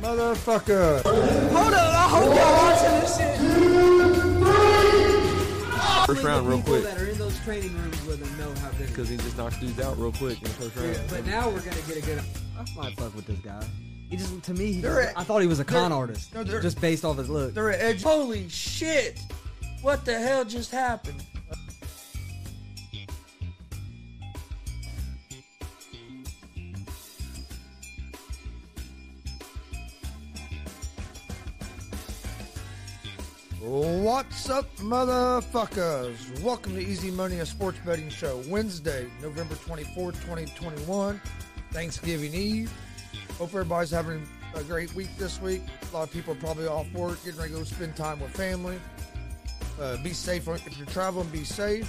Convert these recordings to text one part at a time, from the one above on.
motherfucker. Hold on, I hope y'all watching this shit. First round, real quick, that are in those training rooms with him know how good. because he just knocks dudes out real quick in the first round. Yeah, but now we're gonna get a good. I might fuck with this guy. He just to me, he They're a- I thought he was a con artist, no, just based off his look. They're an edge. Holy shit! What the hell just happened? Motherfuckers? Welcome to Easy Money, a sports betting show. Wednesday, November 24th, 2021, Thanksgiving Eve. Hope everybody's having a great week this week. A lot of people are probably off work, getting ready to go spend time with family. Uh, be safe if you're traveling, be safe.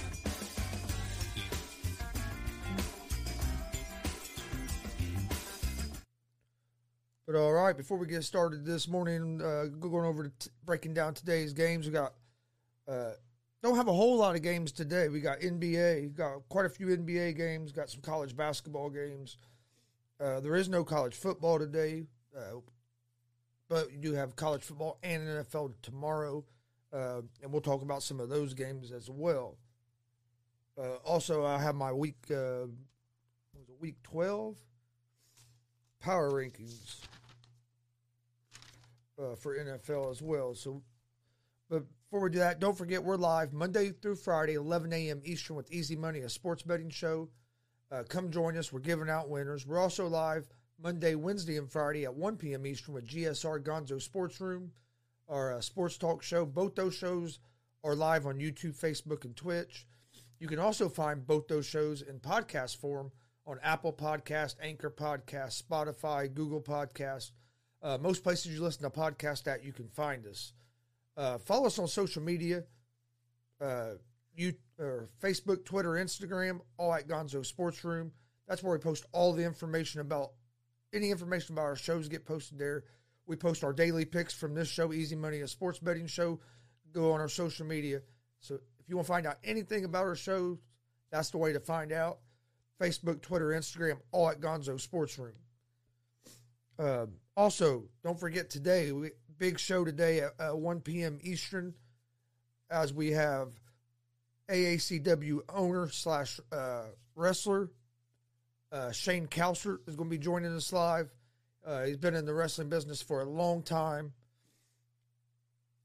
But all right, before we get started this morning, uh, going over to t- breaking down today's games. We got uh, don't have a whole lot of games today. We got NBA, got quite a few NBA games, got some college basketball games. Uh, there is no college football today, uh, but you do have college football and NFL tomorrow, uh, and we'll talk about some of those games as well. Uh, also, I have my week uh, was it week twelve power rankings for NFL as well. So, but before we do that, don't forget we're live Monday through Friday, 11 a.m. Eastern with Easy Money, a sports betting show. Uh, come join us. We're giving out winners. We're also live Monday, Wednesday, and Friday at 1 p.m. Eastern with GSR Gonzo Sports Room, our uh, sports talk show. Both those shows are live on YouTube, Facebook, and Twitch. You can also find both those shows in podcast form on Apple Podcast, Anchor Podcast, Spotify, Google Podcast. Uh, most places you listen to podcasts at, you can find us. Uh, follow us on social media, uh, you or Facebook, Twitter, Instagram, all at Gonzo Sports Room. That's where we post all the information about any information about our shows get posted there. We post our daily picks from this show, Easy Money, a sports betting show. Go on our social media. So if you want to find out anything about our shows, that's the way to find out. Facebook, Twitter, Instagram, all at Gonzo Sports Room. Uh, also, don't forget today, we, big show today at uh, 1 p.m. Eastern, as we have AACW owner slash uh, wrestler uh, Shane Calsert is going to be joining us live. Uh, he's been in the wrestling business for a long time.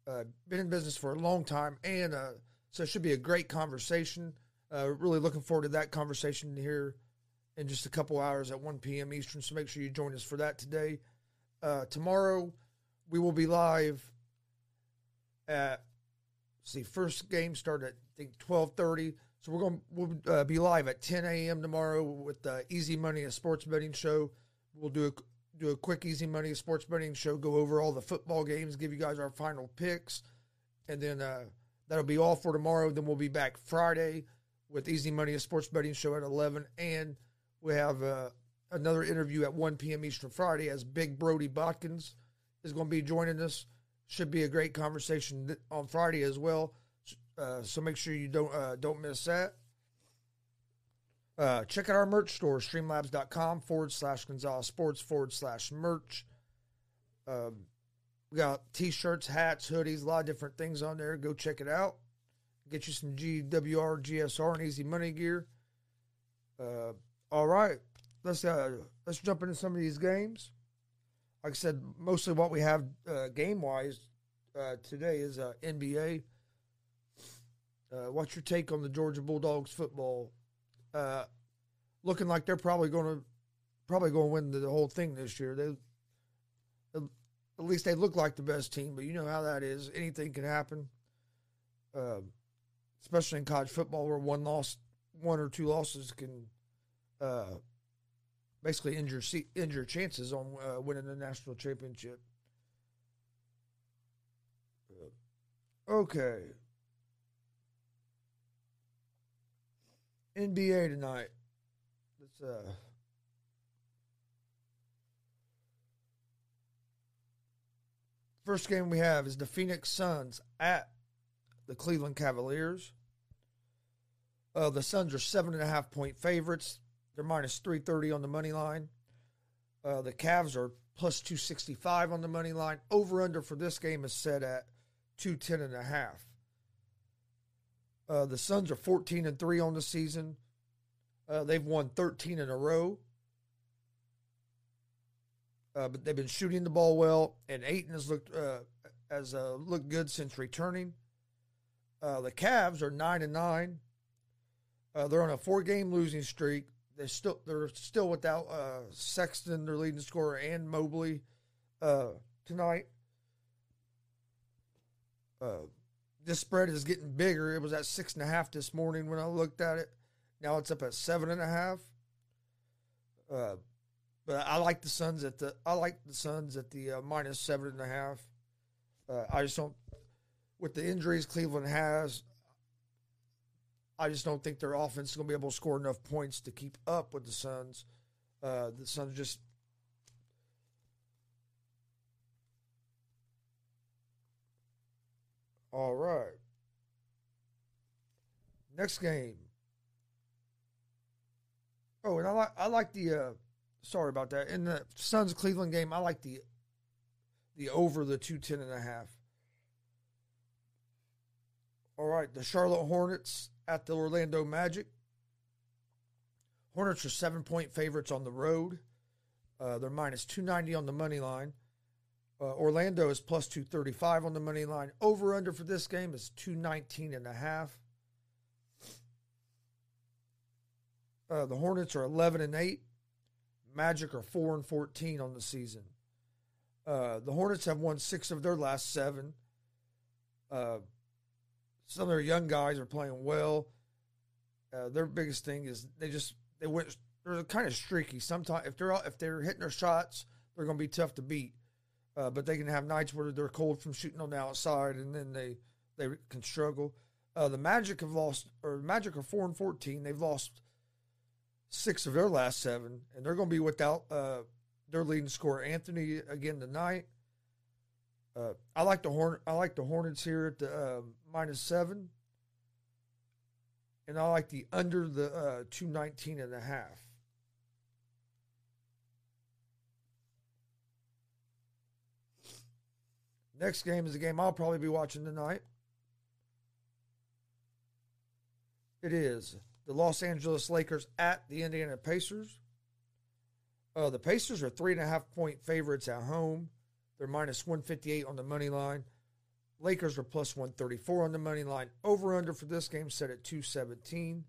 Uh, been in business for a long time, and so it should be a great conversation. Really looking forward to that conversation here in just a couple hours at 1 p.m. Eastern. So make sure you join us for that today. Uh, tomorrow we will be live at see first game start at I think 12:30. So we're going we'll uh, be live at 10 a.m. tomorrow with the Easy Money a sports betting show. We'll do a do a quick Easy Money a sports betting show. Go over all the football games, give you guys our final picks, and then uh, that'll be all for tomorrow. Then we'll be back Friday with Easy Money a sports betting show at 11, and we have uh, another interview at 1 p.m. Eastern Friday as Big Brody Botkins is going to be joining us. Should be a great conversation on Friday as well. Uh, so make sure you don't uh, don't miss that. Uh, check out our merch store, streamlabs.com forward slash Gonzo Sports forward slash merch. Um, we got t shirts, hats, hoodies, a lot of different things on there. Go check it out. Get you some GWR, GSR, and easy money gear. Uh, all right, let's uh, let's jump into some of these games. Like I said, mostly what we have uh, game wise uh, today is uh, NBA. Uh, what's your take on the Georgia Bulldogs football? Uh, looking like they're probably going to probably going to win the, the whole thing this year. They at least they look like the best team, but you know how that is. Anything can happen, uh, especially in college football, where one loss, one or two losses can basically injure injure chances on uh, winning the national championship. Okay. NBA tonight. Let's uh First game we have is the Phoenix Suns at the Cleveland Cavaliers. Uh, the Suns are seven and a half point favorites. They're minus three thirty on the money line. Uh, the Cavs are plus 265 on the money line. Over under for this game is set at 210 and a half. Uh, the Suns are 14 and 3 on the season. Uh, they've won 13 in a row. Uh, but they've been shooting the ball well, and Ayton has looked uh, has uh, looked good since returning. Uh, the Cavs are nine and nine. They're on a four game losing streak. They still they're still without uh, Sexton, their leading scorer, and Mobley tonight. this spread is getting bigger. It was at six and a half this morning when I looked at it. Now it's up at seven and a half. But I like the Suns at the I like the Suns at the uh, minus seven and a half. Uh, I just don't with the injuries Cleveland has. I just don't think their offense is going to be able to score enough points to keep up with the Suns. Uh, the Suns just all right. Next game. Oh, and I like I like the uh, sorry about that. In the Suns Cleveland game, I like the the over the 210 and a half. All right, the Charlotte Hornets at the Orlando Magic. Hornets are seven point favorites on the road. Uh, they're minus 290 on the money line. Uh, Orlando is plus 235 on the money line. Over under for this game is 219 and a half. Uh, the Hornets are 11 and 8. Magic are 4 and 14 on the season. Uh, the Hornets have won 6 of their last 7. Uh, some of their young guys are playing well. Uh, their biggest thing is they just they went they're kind of streaky. Sometimes if they're if they're hitting their shots, they're going to be tough to beat. Uh, but they can have nights where they're cold from shooting on the outside, and then they they can struggle. Uh, the Magic have lost, or Magic are four and fourteen. They've lost six of their last seven, and they're going to be without uh, their leading scorer Anthony again tonight. Uh, I like the Horn. I like the Hornets here at the uh, minus seven, and I like the under the uh, two nineteen and a half. Next game is a game I'll probably be watching tonight. It is the Los Angeles Lakers at the Indiana Pacers. Uh, the Pacers are three and a half point favorites at home. They're minus 158 on the money line. Lakers are plus 134 on the money line. Over under for this game set at 217.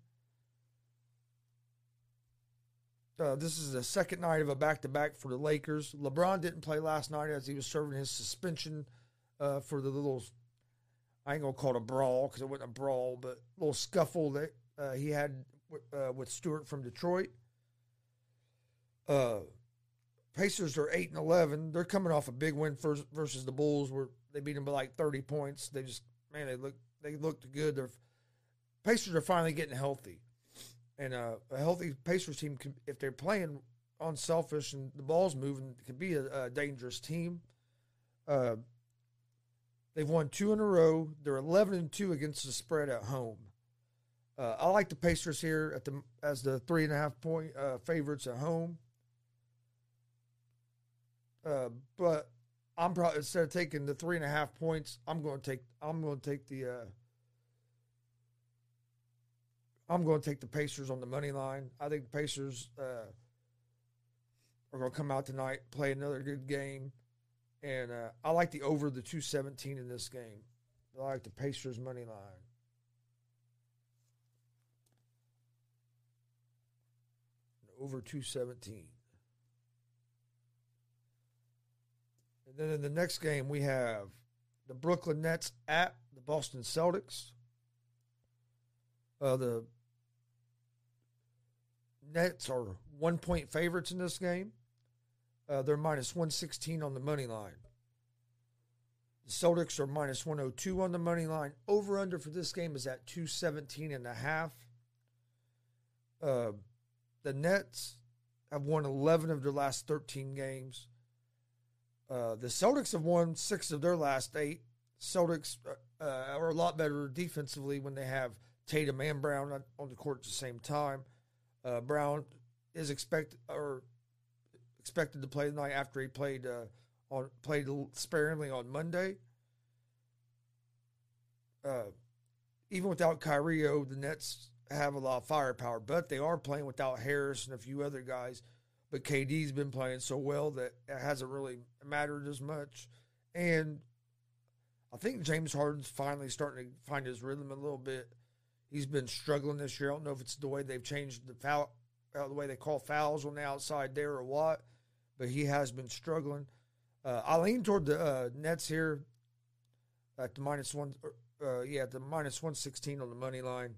Uh, this is the second night of a back to back for the Lakers. LeBron didn't play last night as he was serving his suspension uh, for the little, I ain't going to call it a brawl because it wasn't a brawl, but a little scuffle that uh, he had uh, with Stewart from Detroit. Uh, Pacers are eight and eleven. They're coming off a big win first versus the Bulls, where they beat them by like thirty points. They just man, they look they looked good. Their Pacers are finally getting healthy, and uh, a healthy Pacers team, can, if they're playing unselfish and the ball's moving, can be a, a dangerous team. Uh, they've won two in a row. They're eleven and two against the spread at home. Uh, I like the Pacers here at the as the three and a half point uh, favorites at home. Uh, but I'm probably instead of taking the three and a half points, I'm going to take I'm going to take the uh, I'm going to take the Pacers on the money line. I think the Pacers uh, are going to come out tonight, play another good game, and uh, I like the over the two seventeen in this game. I like the Pacers money line. over 217. Then in the next game, we have the Brooklyn Nets at the Boston Celtics. Uh, the Nets are one point favorites in this game. Uh, they're minus 116 on the money line. The Celtics are minus 102 on the money line. Over under for this game is at 217 and a half. Uh, the Nets have won 11 of their last 13 games. Uh, the Celtics have won six of their last eight. Celtics uh, are a lot better defensively when they have Tatum and Brown on the court at the same time. Uh, Brown is expect or expected to play tonight after he played uh, on played sparingly on Monday. Uh, even without Kyrie, the Nets have a lot of firepower, but they are playing without Harris and a few other guys. But KD's been playing so well that it hasn't really mattered as much. And I think James Harden's finally starting to find his rhythm a little bit. He's been struggling this year. I don't know if it's the way they've changed the foul, uh, the way they call fouls on the outside there or what, but he has been struggling. Uh, I lean toward the uh, Nets here at the minus one. Uh, yeah, the minus one sixteen on the money line.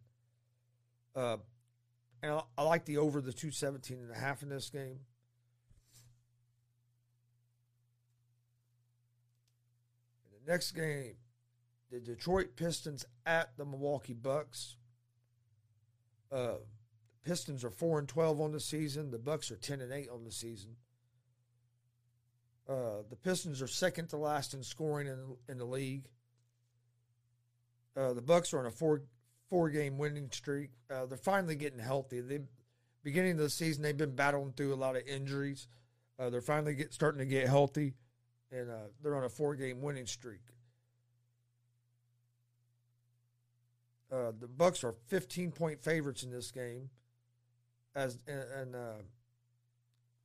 And I, I like the over the 217 and a half in this game. In the next game, the Detroit Pistons at the Milwaukee Bucks. Uh, Pistons are four and twelve on the season. The Bucks are ten and eight on the season. Uh, the Pistons are second to last in scoring in, in the league. Uh, the Bucks are on a four four game winning streak. Uh, they're finally getting healthy. They beginning of the season they've been battling through a lot of injuries. Uh, they're finally get, starting to get healthy, and uh, they're on a four game winning streak. Uh, the Bucks are 15 point favorites in this game, as and, uh,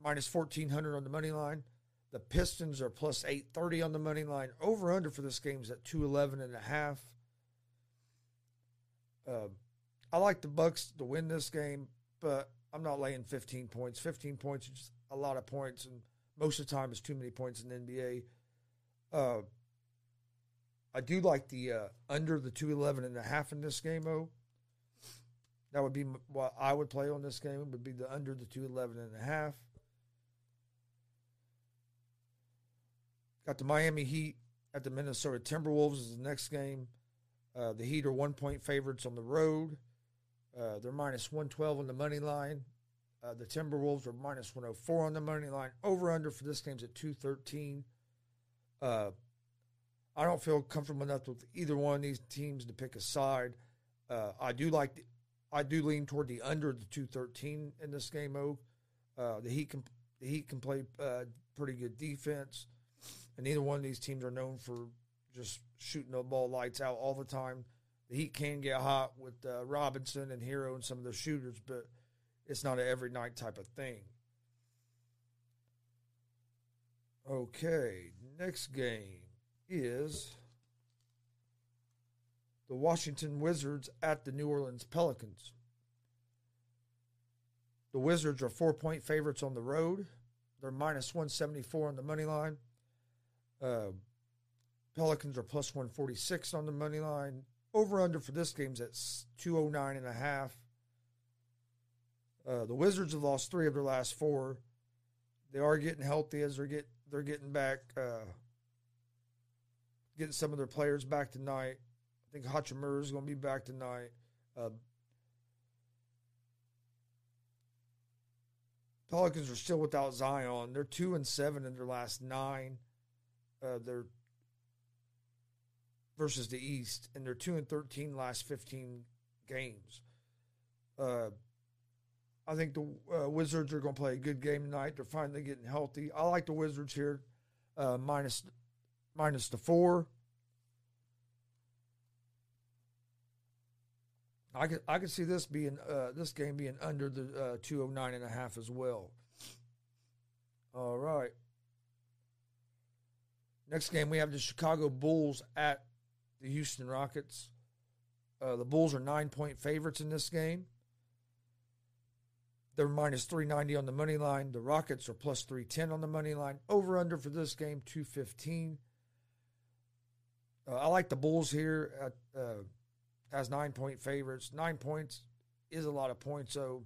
minus 1400 on the money line. The Pistons are plus 830 on the money line. Over under for this game is at 211 and a half. Uh, I like the Bucks to win this game, but I'm not laying 15 points. 15 points is a lot of points, and most of the time it's too many points in the NBA. Uh, I do like the uh, under the 211 and a half in this game, though. That would be what I would play on this game. Would be the under the 211 and a half. Got the Miami Heat at the Minnesota Timberwolves is the next game. Uh, the Heat are one point favorites on the road. Uh, they're minus 112 on the money line. Uh, the Timberwolves are minus 104 on the money line. Over under for this game's at 213. Uh, I don't feel comfortable enough with either one of these teams to pick a side. Uh, I do like, the, I do lean toward the under the 213 in this game. Oh, the Heat can the Heat can play pretty good defense, and neither one of these teams are known for just shooting the ball lights out all the time. The Heat can get hot with uh, Robinson and Herro and some of the shooters, but it's not an every night type of thing. Okay, next game is the Washington Wizards at the New Orleans Pelicans. The Wizards are four point favorites on the road. They're minus 174 on the money line. Uh, Pelicans are plus 146 on the money line. Over under for this game's at 209 and a half. Uh, the Wizards have lost three of their last four. They are getting healthy as they're get they're getting back, uh, getting some of their players back tonight. I think Hachimura is going to be back tonight. Uh, Pelicans are still without Zion. They're two and seven in their last nine. Uh, they're versus the East, and they're two and thirteen last fifteen games. Uh, I think the uh, Wizards are going to play a good game tonight. They're finally getting healthy. I like the Wizards here, uh, minus minus the four. I could I could see this being uh, this game being under the uh, 209 and a half as well. All right. Next game we have the Chicago Bulls at the Houston Rockets. Uh, the Bulls are nine point favorites in this game. They're minus 390 on the money line. The Rockets are plus 310 on the money line. Over under for this game, 215. Uh, I like the Bulls here at, uh, as nine point favorites. Nine points is a lot of points, so.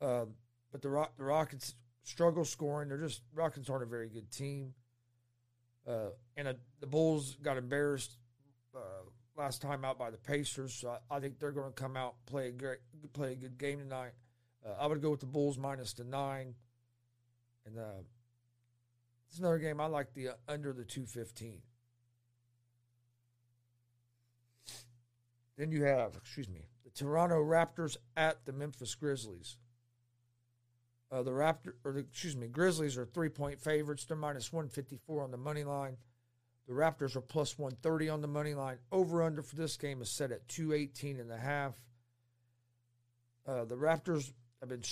Uh, but the, the Rockets struggle scoring. They're just Rockets aren't a very good team. Uh, and a, the Bulls got embarrassed uh, last time out by the Pacers, so I, I think they're going to come out play a great, play a good game tonight. Uh, I would go with the Bulls minus the nine, and uh, it's another game I like the uh, under the two fifteen. Then you have, excuse me, the Toronto Raptors at the Memphis Grizzlies. Uh, the Raptor, or the, excuse me, Grizzlies are three point favorites. They're minus 154 on the money line. The Raptors are plus 130 on the money line. Over under for this game is set at 218 and a half. Uh, the Raptors have been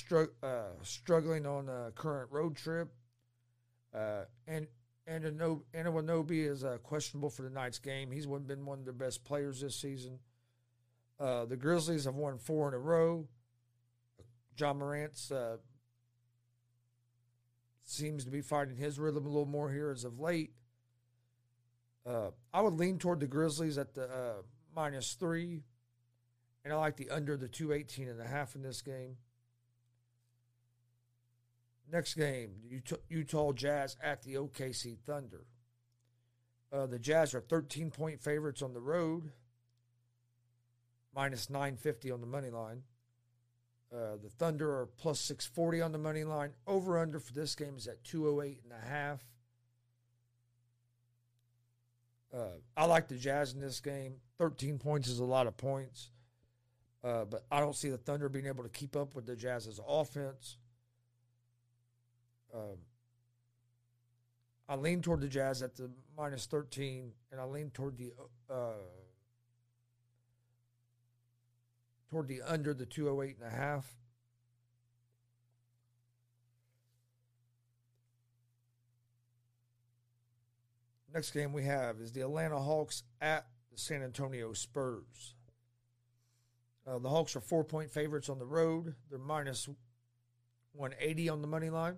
uh, struggling on a current road trip. Uh, and and Anunoby is uh, questionable for tonight's game. He's been one of their best players this season. The Grizzlies have won four in a row. Ja Morant's seems to be finding his rhythm a little more here as of late. Uh, I would lean toward the Grizzlies at the uh, minus three, and I like the under the 218 and a half in this game. Next game, Utah Jazz at the OKC Thunder. Uh, the Jazz are 13 point favorites on the road, minus 950 on the money line. Uh, the Thunder are plus 640 on the money line. Over under for this game is at 208 and a half. Uh, I like the Jazz in this game. 13 points is a lot of points. Uh, but I don't see the Thunder being able to keep up with the Jazz's offense. Um, I lean toward the Jazz at the minus 13, and I lean toward the uh, toward the under the 208 and a half. Next game we have is the Atlanta Hawks at the San Antonio Spurs. Uh, the Hawks are four point favorites on the road. They're minus 180 on the money line.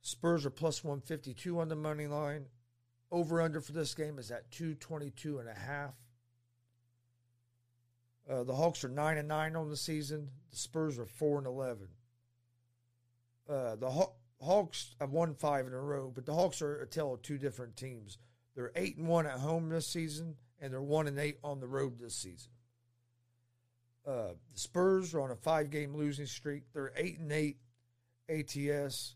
Spurs are plus 152 on the money line. Over under for this game is at 222 and a half. Uh, the Hawks are nine and nine on the season. The Spurs are four and eleven. Uh, the Haw- Hawks have won five in a row, but the Hawks are a tale of two different teams. They're eight and one at home this season, and they're one and eight on the road this season. Uh, the Spurs are on a five-game losing streak. They're eight and eight ATS.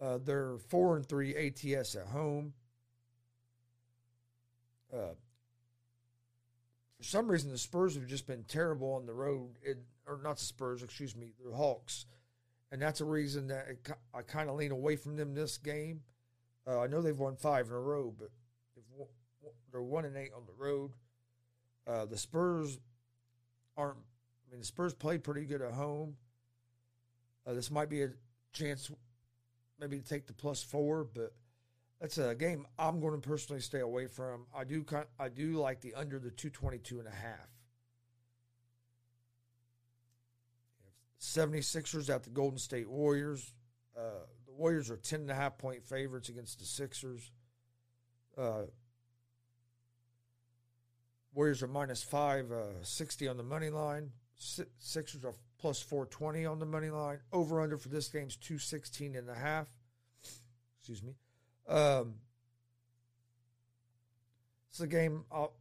Uh, they're four and three ATS at home. Uh, for some reason, the Spurs have just been terrible on the road, it, or not the Spurs, excuse me, the Hawks, and that's a reason that it, I kind of lean away from them this game. Uh, I know they've won five in a row, but they're one and eight on the road. Uh, the Spurs aren't. I mean, the Spurs play pretty good at home. Uh, this might be a chance, maybe to take the plus four, but that's a game I'm going to personally stay away from. I do I do like the under the 222 and a half. 76ers at the Golden State Warriors. Uh, the Warriors are 10 and a half point favorites against the Sixers. Uh, Warriors are minus 560 uh, on the money line. Sixers are plus 420 on the money line. Over under for this game is 216 and a half. Excuse me. Um, it's a game. I'll,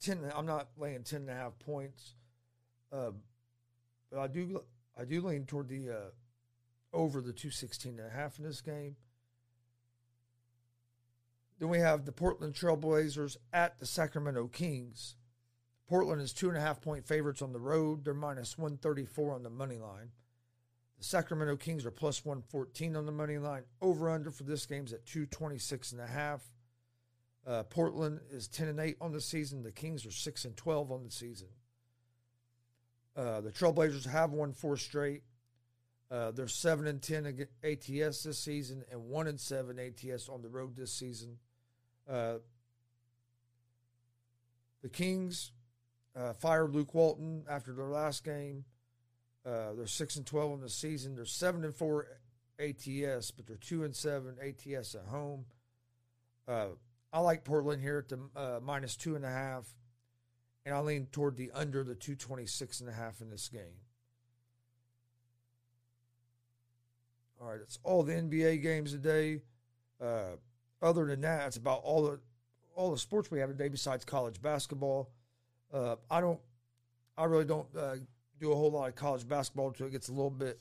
ten. I'm not laying ten and a half points, uh, but I do. I do lean toward the uh, over the 216 and a half in this game. Then we have the Portland Trailblazers at the Sacramento Kings. Portland is two and a half point favorites on the road. They're minus 134 on the money line. The Sacramento Kings are plus 114 on the money line. Over under for this game is at 226 and a half. Uh, Portland is 10 and 8 on the season. The Kings are 6 and 12 on the season. Uh, the Trailblazers have won four straight. Uh, they're 7 and 10 ATS this season and 1 and 7 ATS on the road this season. Uh, the Kings uh, fired Luke Walton after their last game. Uh, they're six and twelve in the season. They're seven and four ATS, but they're two and seven ATS at home. Uh, I like Portland here at the uh, minus two and a half, and I lean toward the under the two twenty six and a half in this game. All right, that's all the NBA games today. Uh, other than that, it's about all the all the sports we have today besides college basketball. Uh, I don't, I really don't uh, do a whole lot of college basketball until it gets a little bit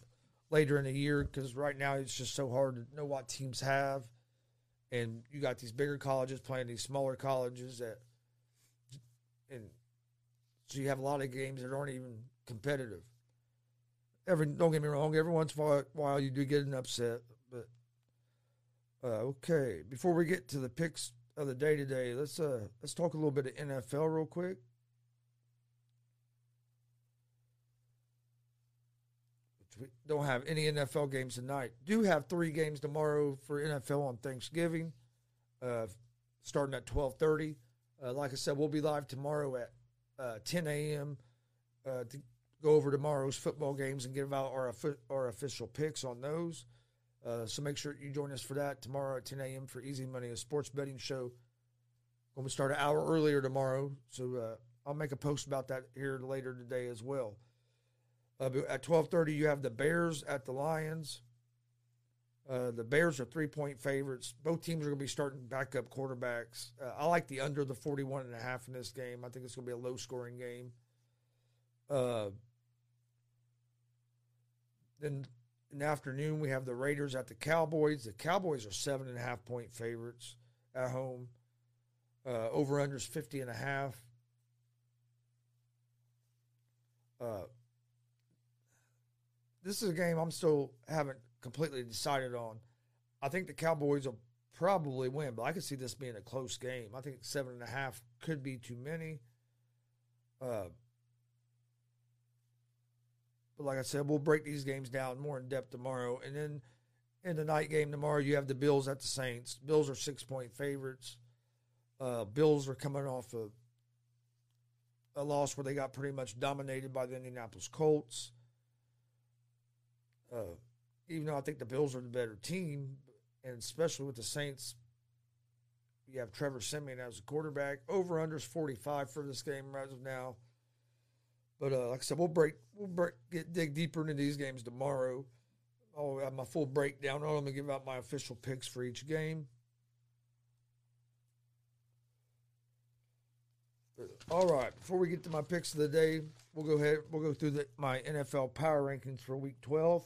later in the year because right now it's just so hard to know what teams have. And you got these bigger colleges playing these smaller colleges that, and so you have a lot of games that aren't even competitive. every don't get me wrong, every once in a while you do get an upset, but uh, okay. Before we get to the picks of the day today, let's uh let's talk a little bit of NFL real quick. We don't have any NFL games tonight. Do have three games tomorrow for NFL on Thanksgiving, uh, starting at twelve thirty. Uh, like I said, we'll be live tomorrow at uh, ten a.m. Uh, to go over tomorrow's football games and give out our our official picks on those. Uh, so make sure you join us for that tomorrow at 10 a.m. for Easy Money, a sports betting show. Going to start an hour earlier tomorrow, so uh, I'll make a post about that here later today as well. Uh, at 12:30, you have the Bears at the Lions. Uh, the Bears are three point favorites. Both teams are going to be starting backup quarterbacks. Uh, I like the under the 41 and a half in this game. I think it's going to be a low scoring game. Uh, then in the afternoon, we have the Raiders at the Cowboys. The Cowboys are seven and a half point favorites at home. Uh, over unders 50 and a half. Uh, this is a game I'm still haven't completely decided on. I think the Cowboys will probably win, but I could see this being a close game. I think seven and a half could be too many. Uh, but like I said, we'll break these games down more in depth tomorrow. And then in the night game tomorrow, you have the Bills at the Saints. Bills are six point favorites. Uh, Bills are coming off a, a loss where they got pretty much dominated by the Indianapolis Colts. Uh, even though I think the Bills are the better team, and especially with the Saints, you have Trevor Siemian as a quarterback. Over under is 45 for this game as of now. But uh, like I said, we'll break, we'll break, get dig deeper into these games tomorrow. I'll have my full breakdown on them and give out my official picks for each game. All right, before we get to my picks of the day, we'll go ahead. We'll go through the, my NFL power rankings for Week 12.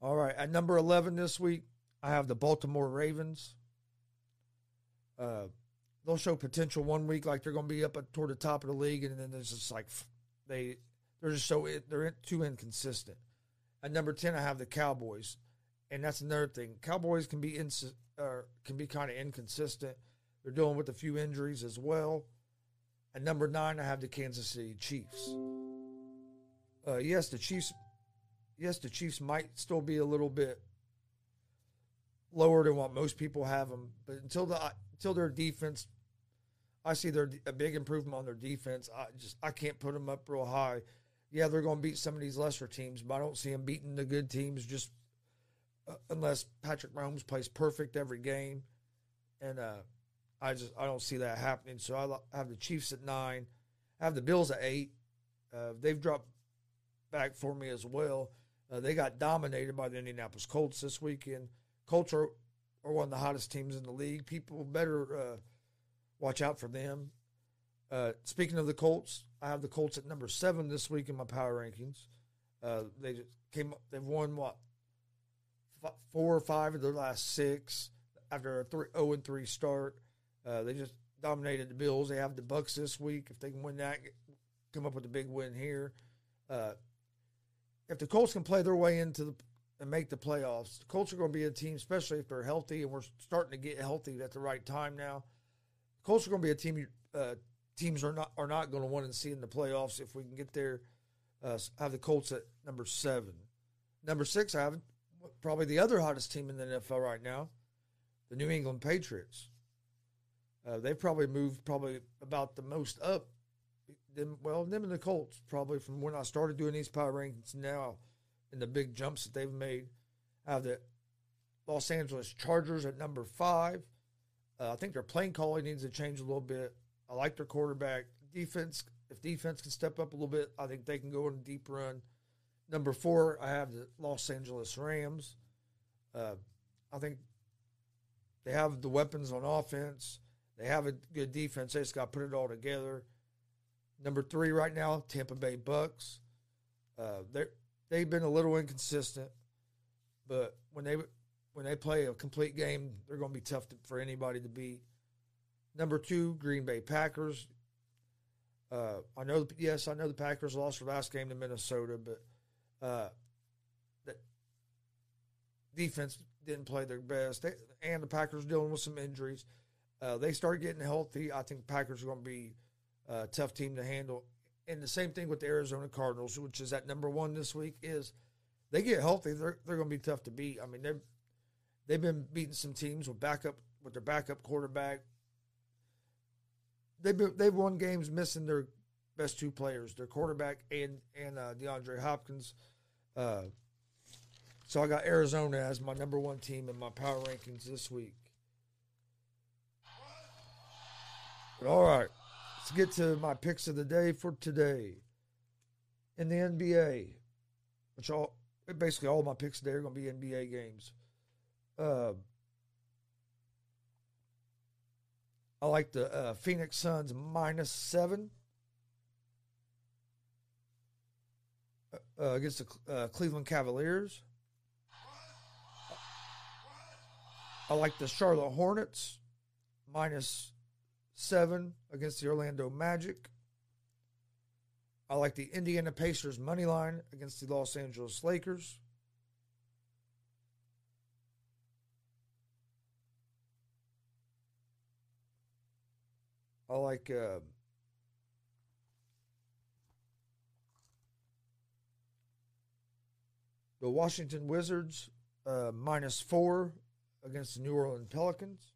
All right, at number 11 this week, I have the Baltimore Ravens. Uh, they'll show potential one week, like they're going to be up toward the top of the league, and then there's just like they they're just so they're too inconsistent. At number 10, I have the Cowboys, and that's another thing. Cowboys can be ins- uh, can be kind of inconsistent. They're dealing with a few injuries as well. At number nine, I have the Kansas City Chiefs. Uh, yes, the Chiefs. Yes, the Chiefs might still be a little bit lower than what most people have them, but until the until their defense, I see their a big improvement on their defense. I just I can't put them up real high. Yeah, they're going to beat some of these lesser teams, but I don't see them beating the good teams just uh, unless Patrick Mahomes plays perfect every game, and uh, I just I don't see that happening. So I have the Chiefs at nine, I have the Bills at eight. Uh, they've dropped back for me as well. Uh, they got dominated by the Indianapolis Colts this weekend. Colts are, are one of the hottest teams in the league. People better uh, watch out for them. Uh, speaking of the Colts, I have the Colts at number seven this week in my power rankings. Uh, they came. up, They've won what four or five of their last six after a three, 0 and three start. Uh, they just dominated the Bills. They have the Bucks this week. If they can win that, come up with a big win here. Uh, if the Colts can play their way into the and make the playoffs, the Colts are going to be a team, especially if they're healthy, and we're starting to get healthy at the right time now. The Colts are going to be a team. Uh, teams are not are not going to want to see in the playoffs if we can get there. Uh, have the Colts at number seven. Number six, I have probably the other hottest team in the NFL right now, the New England Patriots. Uh, they've probably moved probably about the most up. Them, well, them and the Colts probably from when I started doing these power rankings now, and the big jumps that they've made. I have the Los Angeles Chargers at number five. Uh, I think their playing calling needs to change a little bit. I like their quarterback. Defense, if defense can step up a little bit, I think they can go on a deep run. Number four, I have the Los Angeles Rams. Uh, I think they have the weapons on offense. They have a good defense. They just got to put it all together. Number three right now, Tampa Bay Bucks. Uh, they they've been a little inconsistent, but when they when they play a complete game, they're going to be tough to, for anybody to beat. Number two, Green Bay Packers. Uh, I know, yes, I know the Packers lost their last game to Minnesota, but uh, the defense didn't play their best, they, and the Packers dealing with some injuries. Uh, they start getting healthy. I think Packers are going to be a tough team to handle. And the same thing with the Arizona Cardinals, which is at number one this week, is they get healthy, they're they're going to be tough to beat. I mean, they've they've been beating some teams with backup with their backup quarterback. They've been, they've won games missing their best two players, their quarterback and and uh, DeAndre Hopkins. Uh, so I got Arizona as my number one team in my power rankings this week. But all right, let's get to my picks of the day for today. In the NBA, which all basically all my picks today are going to be NBA games. Uh, I like the uh, Phoenix Suns minus seven uh, against the uh, Cleveland Cavaliers. I like the Charlotte Hornets minus seven against the Orlando Magic. I like the Indiana Pacers money line against the Los Angeles Lakers. I like uh, the Washington Wizards uh, minus four against the New Orleans Pelicans.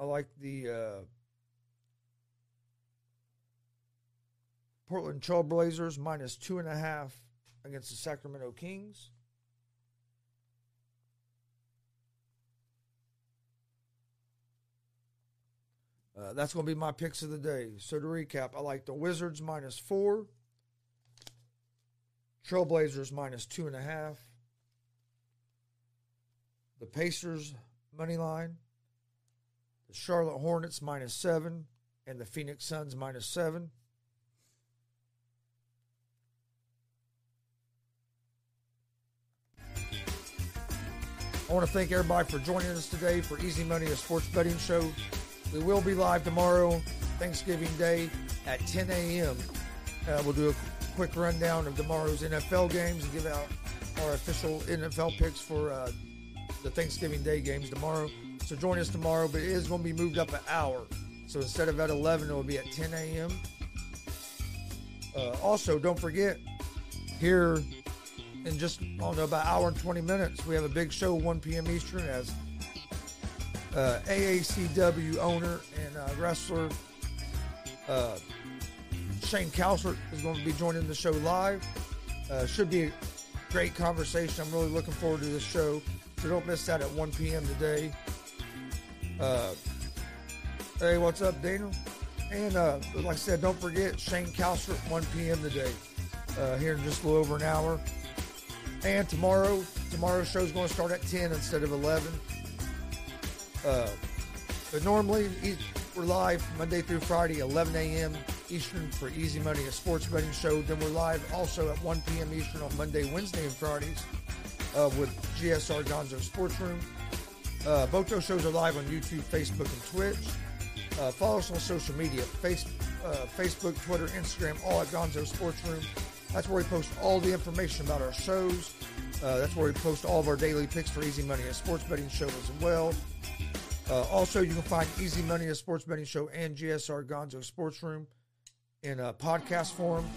I like the uh, Portland Trailblazers minus two and a half against the Sacramento Kings. Uh, that's going to be my picks of the day. So to recap, I like the Wizards minus four, Trailblazers minus two and a half, the Pacers money line, the Charlotte Hornets minus seven, and the Phoenix Suns minus seven. I want to thank everybody for joining us today for Easy Money, a sports betting show. We will be live tomorrow, Thanksgiving Day, at 10 a.m. Uh, we'll do a quick rundown of tomorrow's NFL games and give out our official NFL picks for uh, the Thanksgiving Day games tomorrow. So join us tomorrow, but it is going to be moved up an hour. So instead of at 11, it will be at 10 a.m. Uh, also, don't forget, here in just, I don't know, about an hour and 20 minutes, we have a big show, 1 p.m. Eastern, as uh, AACW owner and uh, wrestler uh, Shane Calsert is going to be joining the show live. Uh, should be a great conversation. I'm really looking forward to this show. So don't miss that at 1 p.m. today. Uh, hey, what's up, Daniel? And uh, like I said, don't forget Shane Calsert, 1 p.m. today. here in just a little over an hour. And tomorrow, tomorrow's show is going to start at 10 instead of 11. Uh, but normally, we're live Monday through Friday, 11 a.m. Eastern for Easy Money, a sports betting show. Then we're live also at 1 p.m. Eastern on Monday, Wednesday, and Fridays uh, with GSR Gonzo Sports Room. Uh, both those shows are live on YouTube, Facebook, and Twitch. Uh, follow us on social media face, uh, Facebook, Twitter, Instagram, all at Gonzo Sports Room. That's where we post all the information about our shows. Uh, that's where we post all of our daily picks for Easy Money, a sports betting show as well. Uh, also, you can find Easy Money, a sports betting show, and GSR Gonzo Sports Room in a podcast form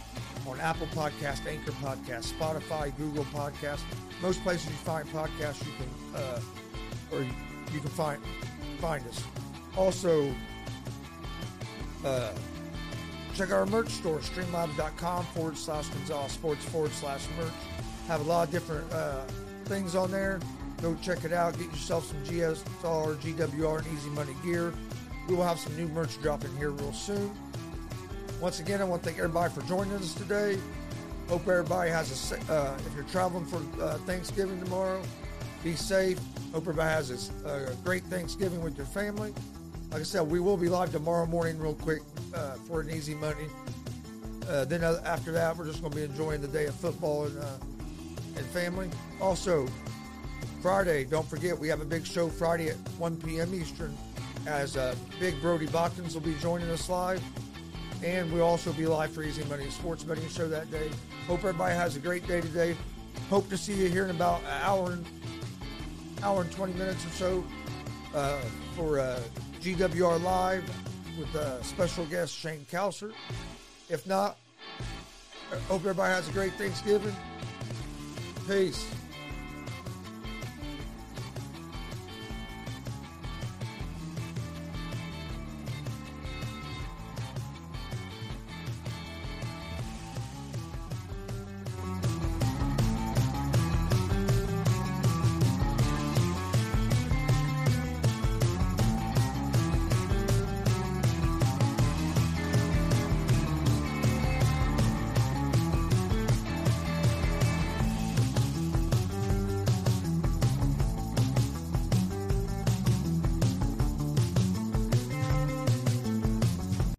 on Apple Podcast, Anchor Podcast, Spotify, Google Podcast. Most places you find podcasts, you can uh, or you, can find find us. Also, uh, check our merch store, streamlabs.com forward slash Gonzo Sports forward slash merch. Have a lot of different uh, things on there. Go check it out. Get yourself some GSR, GWR, and Easy Money gear. We will have some new merch dropping here real soon. Once again, I want to thank everybody for joining us today. Hope everybody has a, uh, if you're traveling for uh, Thanksgiving tomorrow, be safe. Hope everybody has a, great Thanksgiving with your family. Like I said, we will be live tomorrow morning, real quick, uh, for an easy money. Uh, then after that, we're just going to be enjoying the day of football and uh, and family. Also, Friday, don't forget we have a big show Friday at 1 p.m. Eastern, as uh, Big Brody Botkins will be joining us live, and we'll also be live for Easy Money Sports Betting Show that day. Hope everybody has a great day today. Hope to see you here in about an hour hour and 20 minutes or so uh, for uh, GWR Live with uh, special guest Shane Cowser. If not, hope everybody has a great Thanksgiving. Peace.